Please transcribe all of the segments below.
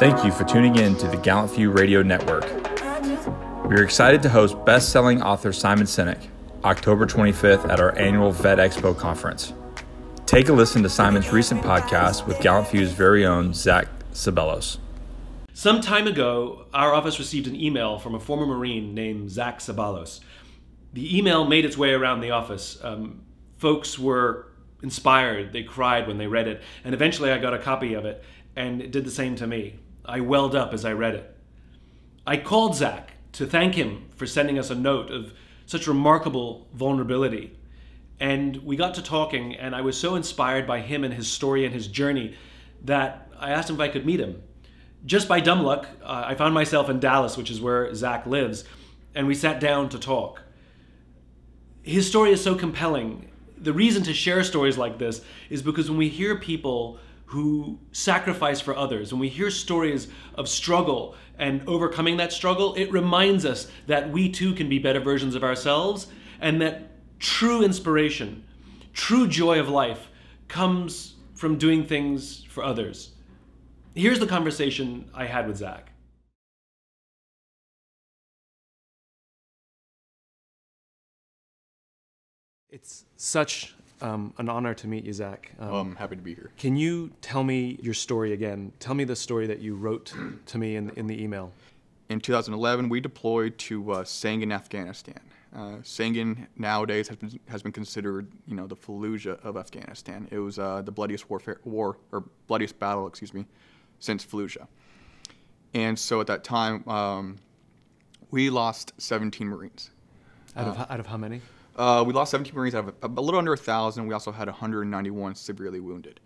Thank you for tuning in to the Gallant Few Radio Network. We are excited to host best selling author Simon Sinek October 25th at our annual Vet Expo conference. Take a listen to Simon's recent podcast with Gallant Few's very own Zach Ceballos. Some time ago, our office received an email from a former Marine named Zach Ceballos. The email made its way around the office. Um, folks were inspired, they cried when they read it, and eventually I got a copy of it, and it did the same to me. I welled up as I read it. I called Zach to thank him for sending us a note of such remarkable vulnerability. And we got to talking, and I was so inspired by him and his story and his journey that I asked him if I could meet him. Just by dumb luck, uh, I found myself in Dallas, which is where Zach lives, and we sat down to talk. His story is so compelling. The reason to share stories like this is because when we hear people who sacrifice for others, when we hear stories of struggle and overcoming that struggle, it reminds us that we too can be better versions of ourselves and that true inspiration, true joy of life comes from doing things for others. Here's the conversation I had with Zach. It's such um, an honor to meet you, Zach. Um, I'm happy to be here. Can you tell me your story again? Tell me the story that you wrote to me in, in the email. In 2011, we deployed to uh, Sangin, Afghanistan. Uh, Sangin nowadays has been, has been considered, you know, the Fallujah of Afghanistan. It was uh, the bloodiest warfare, war or bloodiest battle, excuse me, since Fallujah. And so at that time, um, we lost 17 Marines. Out of, out of how many? Uh, we lost 17 Marines out of a, a little under a thousand. We also had 191 severely wounded,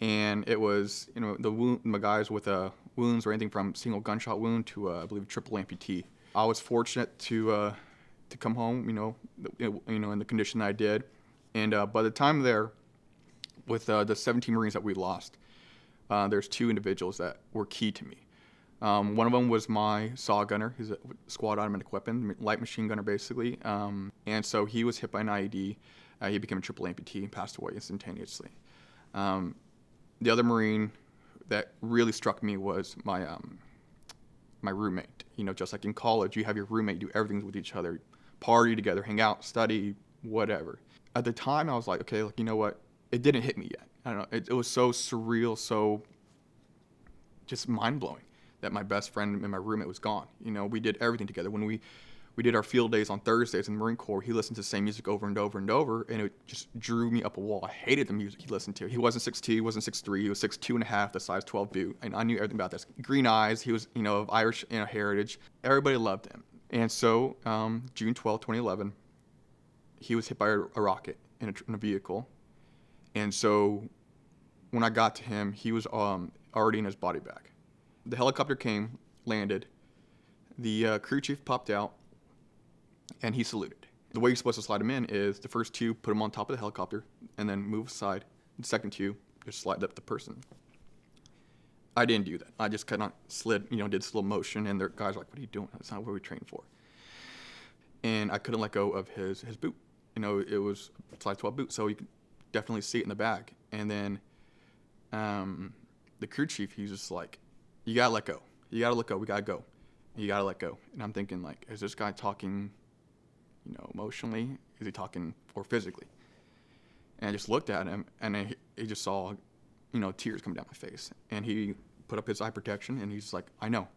and it was you know the wound, the guys with uh, wounds or anything from single gunshot wound to uh, I believe triple amputee. I was fortunate to uh, to come home, you know, you know, in the condition I did, and uh, by the time there, with uh, the 17 Marines that we lost, there's two individuals that were key to me. Um, one of them was my saw gunner. He's a squad automatic weapon, light machine gunner basically. Um, and so he was hit by an IED. Uh, he became a triple amputee and passed away instantaneously. Um, the other Marine that really struck me was my um, my roommate. You know, just like in college, you have your roommate, do everything with each other, party together, hang out, study, whatever. At the time, I was like, okay, like you know what? It didn't hit me yet. I don't know. It, it was so surreal, so just mind blowing that my best friend and my roommate was gone. You know, we did everything together. When we we did our field days on Thursdays in the Marine Corps, he listened to the same music over and over and over, and it just drew me up a wall. I hated the music he listened to. He wasn't 6'2", he wasn't 6'3", he was 6'2 and a half, the size 12 boot, and I knew everything about this. Green eyes, he was, you know, of Irish you know, heritage. Everybody loved him. And so, um, June 12, 2011, he was hit by a, a rocket in a, in a, vehicle. And so, when I got to him, he was um, already in his body bag. The helicopter came, landed. The uh, crew chief popped out, and he saluted. The way you're supposed to slide him in is the first two put him on top of the helicopter, and then move aside. The second two just slide up the person. I didn't do that. I just kind of slid, you know, did slow motion, and the guys were like, "What are you doing? That's not what we trained for." And I couldn't let go of his his boot. You know, it was size 12 boot, so you could definitely see it in the back. And then um, the crew chief, he was just like, you gotta let go. You gotta let go. We gotta go. You gotta let go. And I'm thinking like, is this guy talking, you know, emotionally? Is he talking or physically? And I just looked at him, and I, he just saw, you know, tears coming down my face. And he put up his eye protection, and he's like, I know,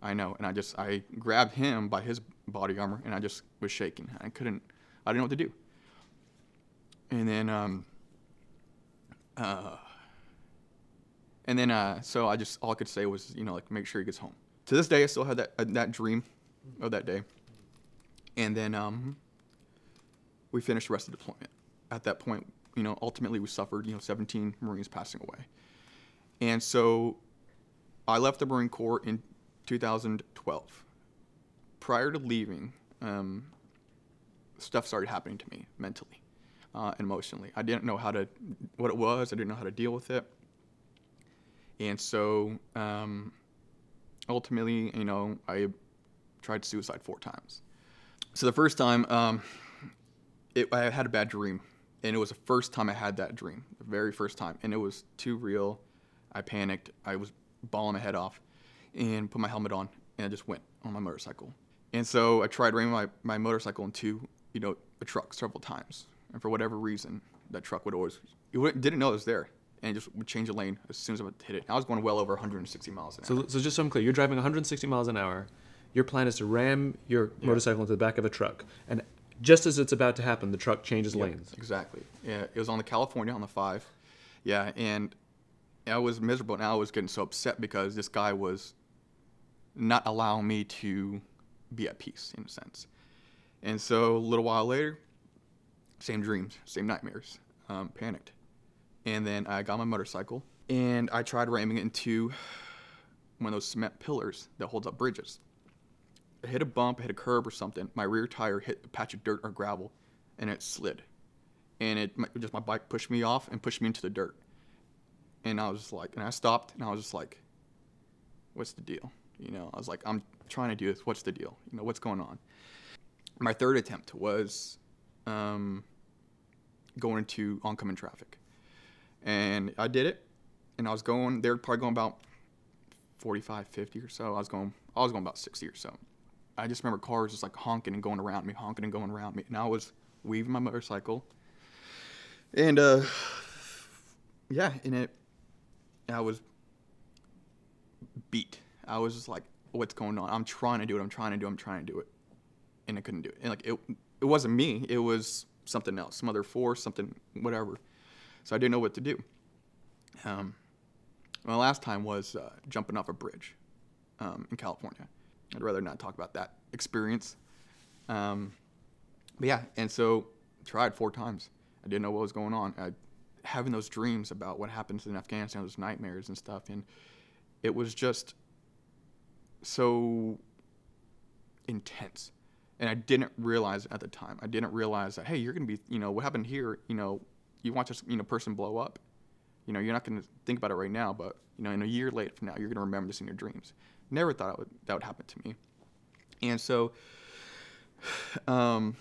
I know. And I just I grabbed him by his body armor, and I just was shaking. I couldn't, I didn't know what to do. And then um, uh, and then, uh, so I just, all I could say was, you know, like, make sure he gets home. To this day, I still have that, uh, that dream of that day. And then um, we finished the rest of the deployment. At that point, you know, ultimately we suffered, you know, 17 Marines passing away. And so I left the Marine Corps in 2012. Prior to leaving, um, stuff started happening to me mentally uh, and emotionally. I didn't know how to, what it was. I didn't know how to deal with it. And so um, ultimately, you know, I tried suicide four times. So the first time, um, it, I had a bad dream. And it was the first time I had that dream, the very first time. And it was too real. I panicked. I was bawling my head off. and put my helmet on, and I just went on my motorcycle. And so I tried ramming my, my motorcycle into, you know, a truck several times. And for whatever reason, that truck would always, you didn't know it was there. And just would change the lane as soon as I would hit it. I was going well over 160 miles an hour. So, so just so I'm clear, you're driving 160 miles an hour. Your plan is to ram your motorcycle into the back of a truck, and just as it's about to happen, the truck changes Yeah, lanes. Exactly. Yeah, it was on the California on the five. Yeah, and I was miserable, and I was getting so upset because this guy was not allowing me to be at peace in a sense. And so a little while later, same dreams, same nightmares, um, panicked, and then I got my motorcycle and I tried ramming it into one of those cement pillars that holds up bridges. I hit a bump, hit a curb or something. My rear tire hit a patch of dirt or gravel, and it slid. And it just my bike pushed me off and pushed me into the dirt. And I was just like, and I stopped, and I was just like, "What's the deal?" You know, I was like, "I'm trying to do this. What's the deal? You know, what's going on?" My third attempt was um, going into oncoming traffic, and I did it. And I was going. They were probably going about 45, 50 or so. I was going. I was going about 60 or so. I just remember cars just like honking and going around me, honking and going around me, and I was weaving my motorcycle. And uh, yeah, and it, I was beat. I was just like, "What's going on? I'm trying to do it. I'm trying to do. it, I'm trying to do it," and I couldn't do it. And like it, it wasn't me. It was something else, some other force, something whatever. So I didn't know what to do. Um, my last time was uh, jumping off a bridge um, in California. I'd rather not talk about that experience. Um, but yeah, and so tried four times. I didn't know what was going on. I, having those dreams about what happens in Afghanistan, those nightmares and stuff, and it was just so intense. And I didn't realize at the time. I didn't realize that hey, you're gonna be, you know, what happened here. You know, you watch this, you know, person blow up. You know, you're not gonna think about it right now, but you know, in a year later from now, you're gonna remember this in your dreams. Never thought would, that would happen to me. And so, um,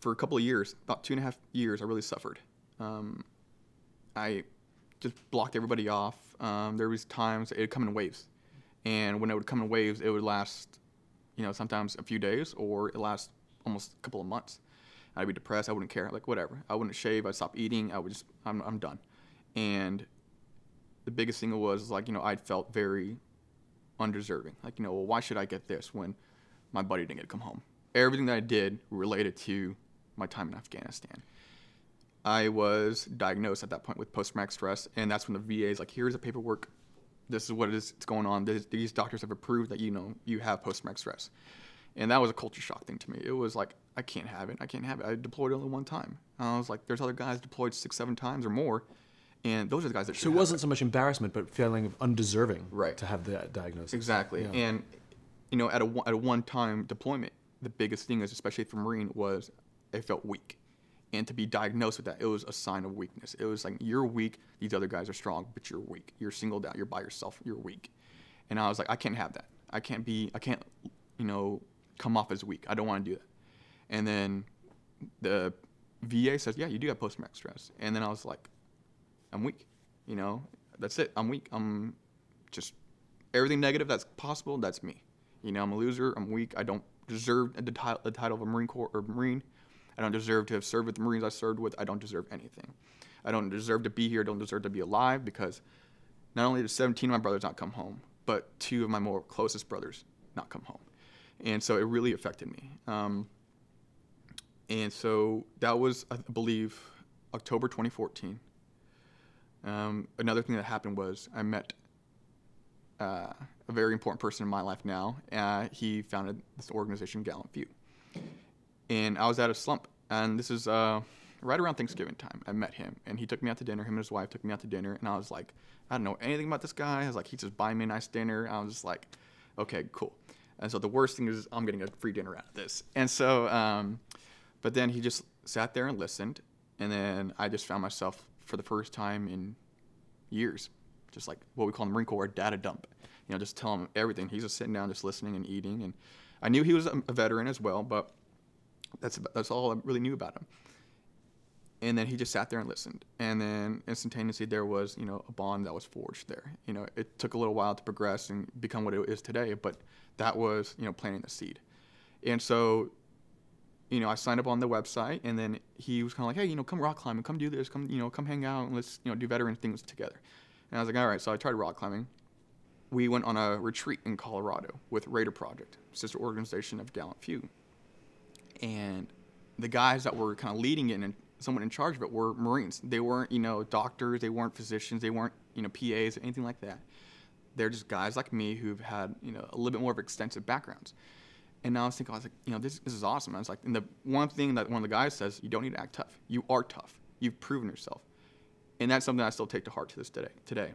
for a couple of years, about two and a half years, I really suffered. Um, I just blocked everybody off. Um, there was times it would come in waves, and when it would come in waves, it would last, you know, sometimes a few days or it lasts almost a couple of months. I'd be depressed. I wouldn't care. Like whatever. I wouldn't shave. I'd stop eating. I would just. I'm. I'm done. And the biggest thing was like you know I felt very undeserving. Like you know well why should I get this when my buddy didn't get to come home. Everything that I did related to my time in Afghanistan. I was diagnosed at that point with post-traumatic stress, and that's when the VA is like, "Here's the paperwork. This is what it is. It's going on. These doctors have approved that you know you have post-traumatic stress." And that was a culture shock thing to me. It was like, I can't have it. I can't have it. I deployed only one time. And I was like, there's other guys deployed six, seven times or more, and those are the guys that should So it wasn't so much embarrassment, but feeling of undeserving Right. to have that diagnosis. Exactly. Yeah. And you know, at a one- at a one-time deployment, the biggest thing is, especially for Marine, was I felt weak, and to be diagnosed with that, it was a sign of weakness. It was like you're weak. These other guys are strong, but you're weak. You're singled out. You're by yourself. You're weak. And I was like, I can't have that. I can't be. I can't, you know, come off as weak. I don't want to do that. And then the VA says, yeah, you do have post-traumatic stress. And then I was like, I'm weak. You know, that's it. I'm weak. I'm just everything negative that's possible. That's me. You know, I'm a loser. I'm weak. I don't deserve the title, the title of a Marine Corps or Marine. I don't deserve to have served with the Marines I served with. I don't deserve anything. I don't deserve to be here. I don't deserve to be alive because not only did 17 of my brothers not come home, but two of my more closest brothers not come home. And so it really affected me. Um, and so that was, I believe, October 2014. Um, another thing that happened was I met uh, a very important person in my life now. Uh, he founded this organization, Gallant Few. And I was at a slump. And this is uh, right around Thanksgiving time. I met him, and he took me out to dinner. Him and his wife took me out to dinner. And I was like, I don't know anything about this guy. I was like, he's just buying me a nice dinner. I was just like, okay, cool. And so the worst thing is I'm getting a free dinner out of this. And so, um, but then he just sat there and listened. And then I just found myself for the first time in years, just like what we call in the Marine Corps a data dump. You know, just tell him everything. He's just sitting down, just listening and eating. And I knew he was a, veteran as well, but that's that's all I really knew about him. And then he just sat there and listened. And then instantaneously there was, you know, a bond that was forged there. You know, it took a little while to progress and become what it is today, but that was, you know, planting the seed. And so, you know, I signed up on the website and then he was kind of like, hey, you know, come rock climbing, come do this, come, you know, come hang out and let's, you know, do veteran things together. And I was like, all right. So I tried rock climbing. We went on a retreat in Colorado with Raider Project, sister organization of Gallant Few. And the guys that were kind of leading it and someone in charge of it were Marines. They weren't, you know, doctors, they weren't physicians, they weren't, you know, PAs, or anything like that. They're just guys like me who've had, you know, a little bit more of extensive backgrounds. And I was thinking, I was like, you know, this, this is awesome. I was like, and the one thing that one of the guys says, you don't need to act tough. You are tough. You've proven yourself. And that's something I still take to heart to this today. today.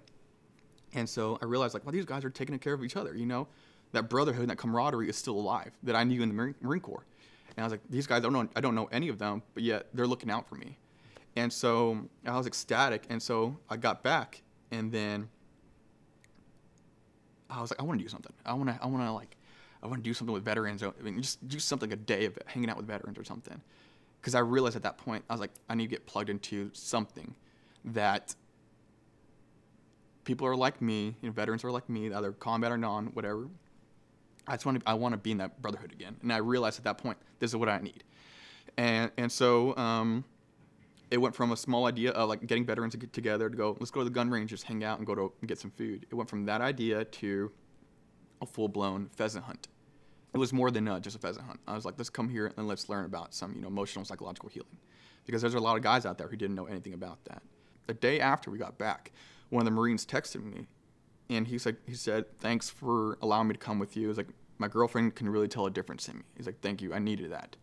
And so I realized, like, well, these guys are taking care of each other, you know? That brotherhood and that camaraderie is still alive that I knew in the Marine, Marine Corps. And I was like, these guys, I don't know, I don't know any of them, but yet they're looking out for me. And so I was ecstatic. And so I got back, and then I was like, I want to do something. I want to, I want to like, I want to do something with veterans. I mean, just do something a day of hanging out with veterans or something. Because I realized at that point, I was like, I need to get plugged into something that people are like me, you know, veterans are like me, either combat or non, whatever. I just want to, I want to be in that brotherhood again. And I realized at that point, this is what I need. And, and so um, it went from a small idea of like getting veterans to get together to go, let's go to the gun range, just hang out and go to and get some food. It went from that idea to a full blown pheasant hunt. It was more than uh, just a pheasant hunt. I was like, let's come here and let's learn about some, you know, emotional psychological healing, because there's a lot of guys out there who didn't know anything about that. The day after we got back, one of the Marines texted me, and he said, he said, thanks for allowing me to come with you. He was like, my girlfriend can really tell a difference in me. He's like, thank you, I needed that.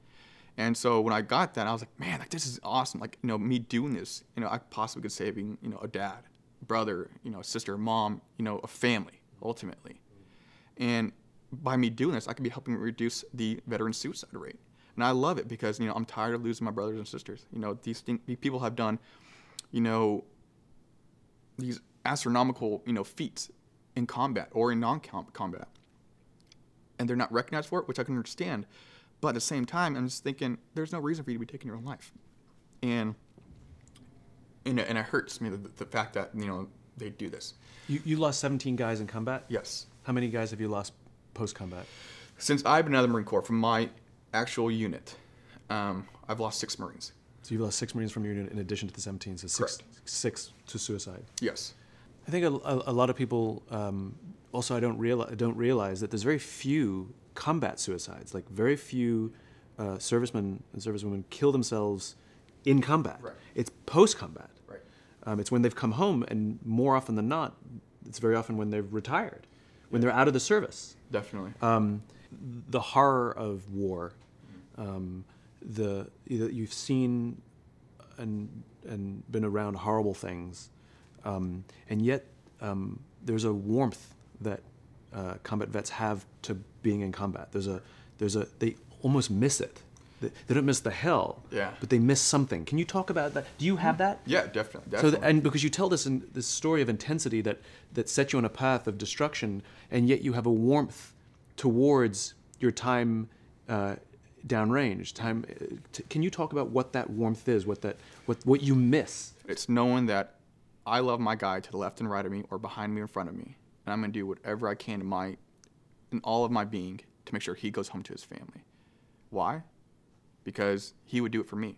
And so when I got that, I was like, man, like this is awesome. Like, you know, me doing this, you know, I possibly could saving, you know, a dad, brother, you know, sister, mom, you know, a family, ultimately. And by me doing this, I could be helping reduce the veteran suicide rate. And I love it because, you know, I'm tired of losing my brothers and sisters. You know, these, things, these people have done, you know, these astronomical, you know, feats in combat or in non-combat. And they're not recognized for it, which I can understand. But at the same time, I'm just thinking, there's no reason for you to be taking your own life. And and, and it hurts me the, the fact that, you know, they do this. You, you lost 17 guys in combat? Yes. How many guys have you lost post combat? Since I've been out of the Marine Corps, from my actual unit, um, I've lost six Marines. So you've lost six Marines from your unit in addition to the 17, so six, six to suicide. Yes. I think a, a, a lot of people um, also I don't realize don't realize that there's very few combat suicides. Like very few uh, servicemen and servicewomen kill themselves in combat. Right. It's post combat. Right. Um, it's when they've come home, and more often than not, it's very often when they've retired, when they're out of the service. Definitely. Um, the horror of war, um, the you've seen and and been around horrible things, um, and yet um, there's a warmth that uh, combat vets have to being in combat. There's a there's a they almost miss it. They, don't miss the hell, Yeah. but they miss something. Can you talk about that? Do you have that? yeah, definitely. So, definitely. th- and because you tell this in this story of intensity that that sets you on a path of destruction, and yet you have a warmth towards your time uh, downrange. Time. uh, T- can you talk about what that warmth is? What that what what you miss? It's knowing that I love my guy to the left and right of me, or behind me, in front of me, and I'm gonna do whatever I can in my, in all of my being, to make sure he goes home to his family. Why? Because he would do it for me.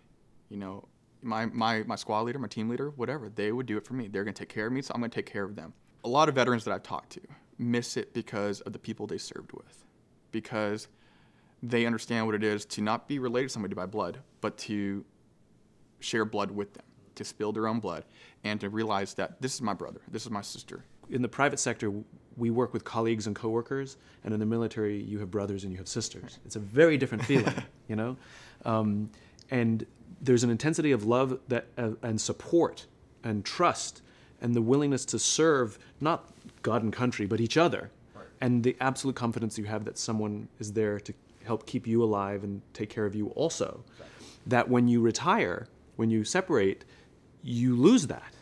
You know, my my my squad leader, my team leader, whatever, they would do it for me. They're gonna take care of me, so I'm gonna take care of them. A lot of veterans that I've talked to miss it because of the people they served with, because they understand what it is to not be related to somebody by blood, but to share blood with them, to spill their own blood, and to realize that this is my brother, this is my sister. In the private sector, we work with colleagues and coworkers, and in the military, you have brothers and you have sisters. It's a very different feeling, you know, um, and there's an intensity of love that uh, and support and trust and the willingness to serve not God and country but each other, and the absolute confidence you have that someone is there to help keep you alive and take care of you also. That when you retire, when you separate, you lose that.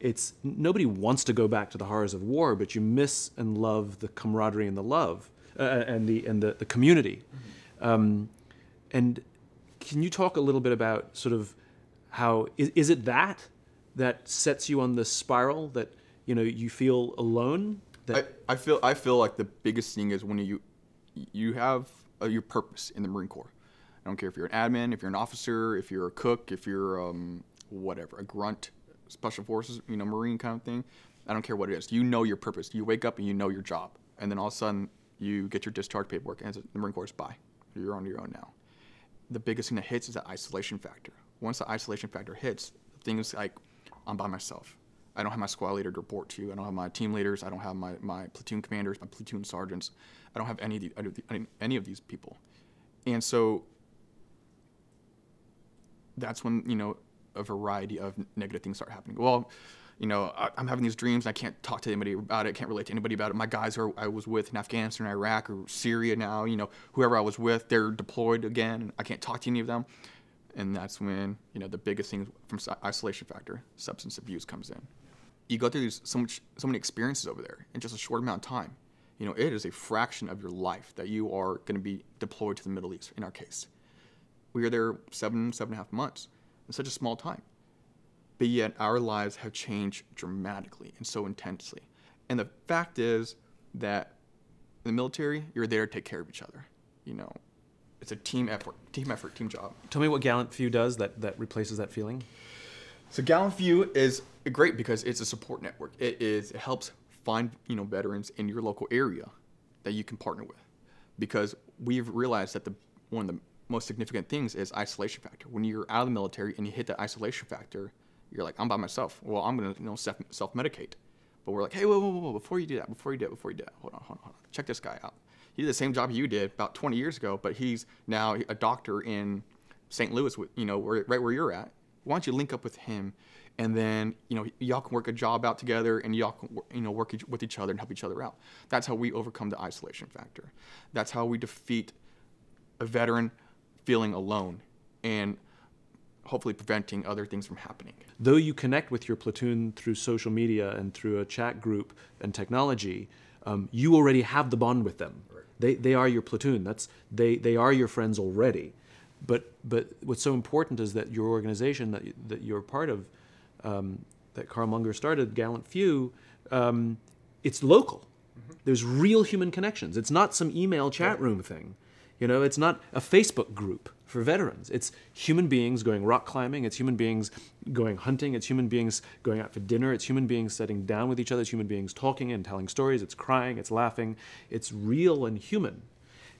It's nobody wants to go back to the horrors of war, but you miss and love the camaraderie and the love uh, and the and the, the community. Um, and can you talk a little bit about sort of how is, is it that that sets you on the spiral that you know you feel alone that I, I feel I feel like the biggest thing is when you you have your purpose in the Marine Corps. I don't care if you're an admin, if you're an officer, if you're a cook, if you're um, whatever, a grunt, special forces, you know, Marine kind of thing. I don't care what it is. You know your purpose. You wake up and you know your job, and then all of a sudden you get your discharge paperwork, and the Marine Corps is bye. You're on your own now. The biggest thing that hits is that isolation factor. Once the isolation factor hits, things like I'm by myself. I don't have my squad leader to report to. I don't have my team leaders. I don't have my, my platoon commanders, my platoon sergeants. I don't have any of, the, any of these people. And so that's when, you know, a variety of negative things start happening. Well, you know, I, am having these dreams and I can't talk to anybody about it. Can't relate to anybody about it. My guys are I was with in Afghanistan, Iraq, or Syria now. You know, whoever I was with, they're deployed again. And I can't talk to any of them. And that's when you know the biggest thing from isolation factor, substance abuse comes in. You go through these, so much, so many experiences over there in just a short amount of time. You know, it is a fraction of your life that you are going to be deployed to the Middle East. In our case, we were there seven, seven and a half months in such a small time but yet our lives have changed dramatically and so intensely. And the fact is that in the military, you're there to take care of each other. You know, it's a team effort, team effort, team job. Tell me what Gallant Few does that, that replaces that feeling. So Gallant Few is great because it's a support network. It is it helps find you know veterans in your local area that you can partner with, because we've realized that the one of the most significant things is isolation factor. When you're out of the military and you hit that isolation factor, you're like, I'm by myself. Well, I'm gonna you know self self medicate. But we're like, hey, whoa, whoa, whoa, before you do that, before you do that, before you do that, hold on, hold on, hold on. Check this guy out. He did the same job you did about 20 years ago, but he's now a doctor in St. Louis, you know, right where you're at. Why don't you link up with him, and then you know y'all can work a job out together, and y'all can you know work with each other and help each other out. That's how we overcome the isolation factor. That's how we defeat a veteran feeling alone and hopefully preventing other things from happening. Though you connect with your platoon through social media and through a chat group and technology, um, you already have the bond with them. Right. They, they are your platoon. That's, they, they are your friends already. But, but what's so important is that your organization that, that you're part of, um, that Karl Monger started, Gallant Few, um, it's local. Mm-hmm. There's real human connections. It's not some email chat room thing. You know, it's not a Facebook group for veterans. It's human beings going rock climbing, it's human beings going hunting, it's human beings going out for dinner, it's human beings sitting down with each other, it's human beings talking and telling stories, it's crying, it's laughing. It's real and human.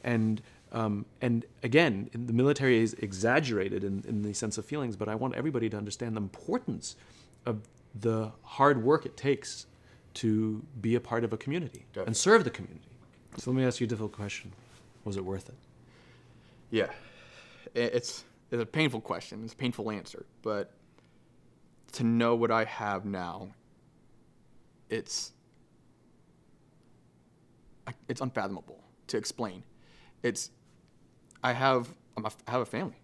And um, and again, the military is exaggerated in, in the sense of feelings, but I want everybody to understand the importance of the hard work it takes to be a part of a community Definitely. and serve the community. So let me ask you a difficult question. Was it worth it? Yeah, it's it's a painful question. It's a painful answer, but to know what I have now, it's it's unfathomable to explain. It's I have I have a family.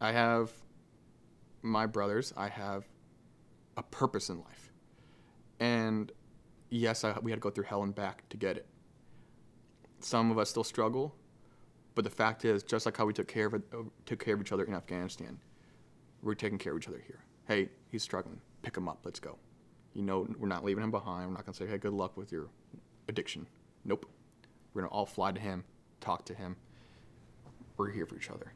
I have my brothers. I have a purpose in life, and yes, I, we had to go through hell and back to get it. Some of us still struggle. But the fact is, just like how we took care of took care of each other in Afghanistan, we're taking care of each other here. Hey, he's struggling. Pick him up. Let's go. You know, we're not leaving him behind. We're not gonna say, hey, good luck with your addiction. Nope. We're gonna all fly to him, talk to him. We're here for each other.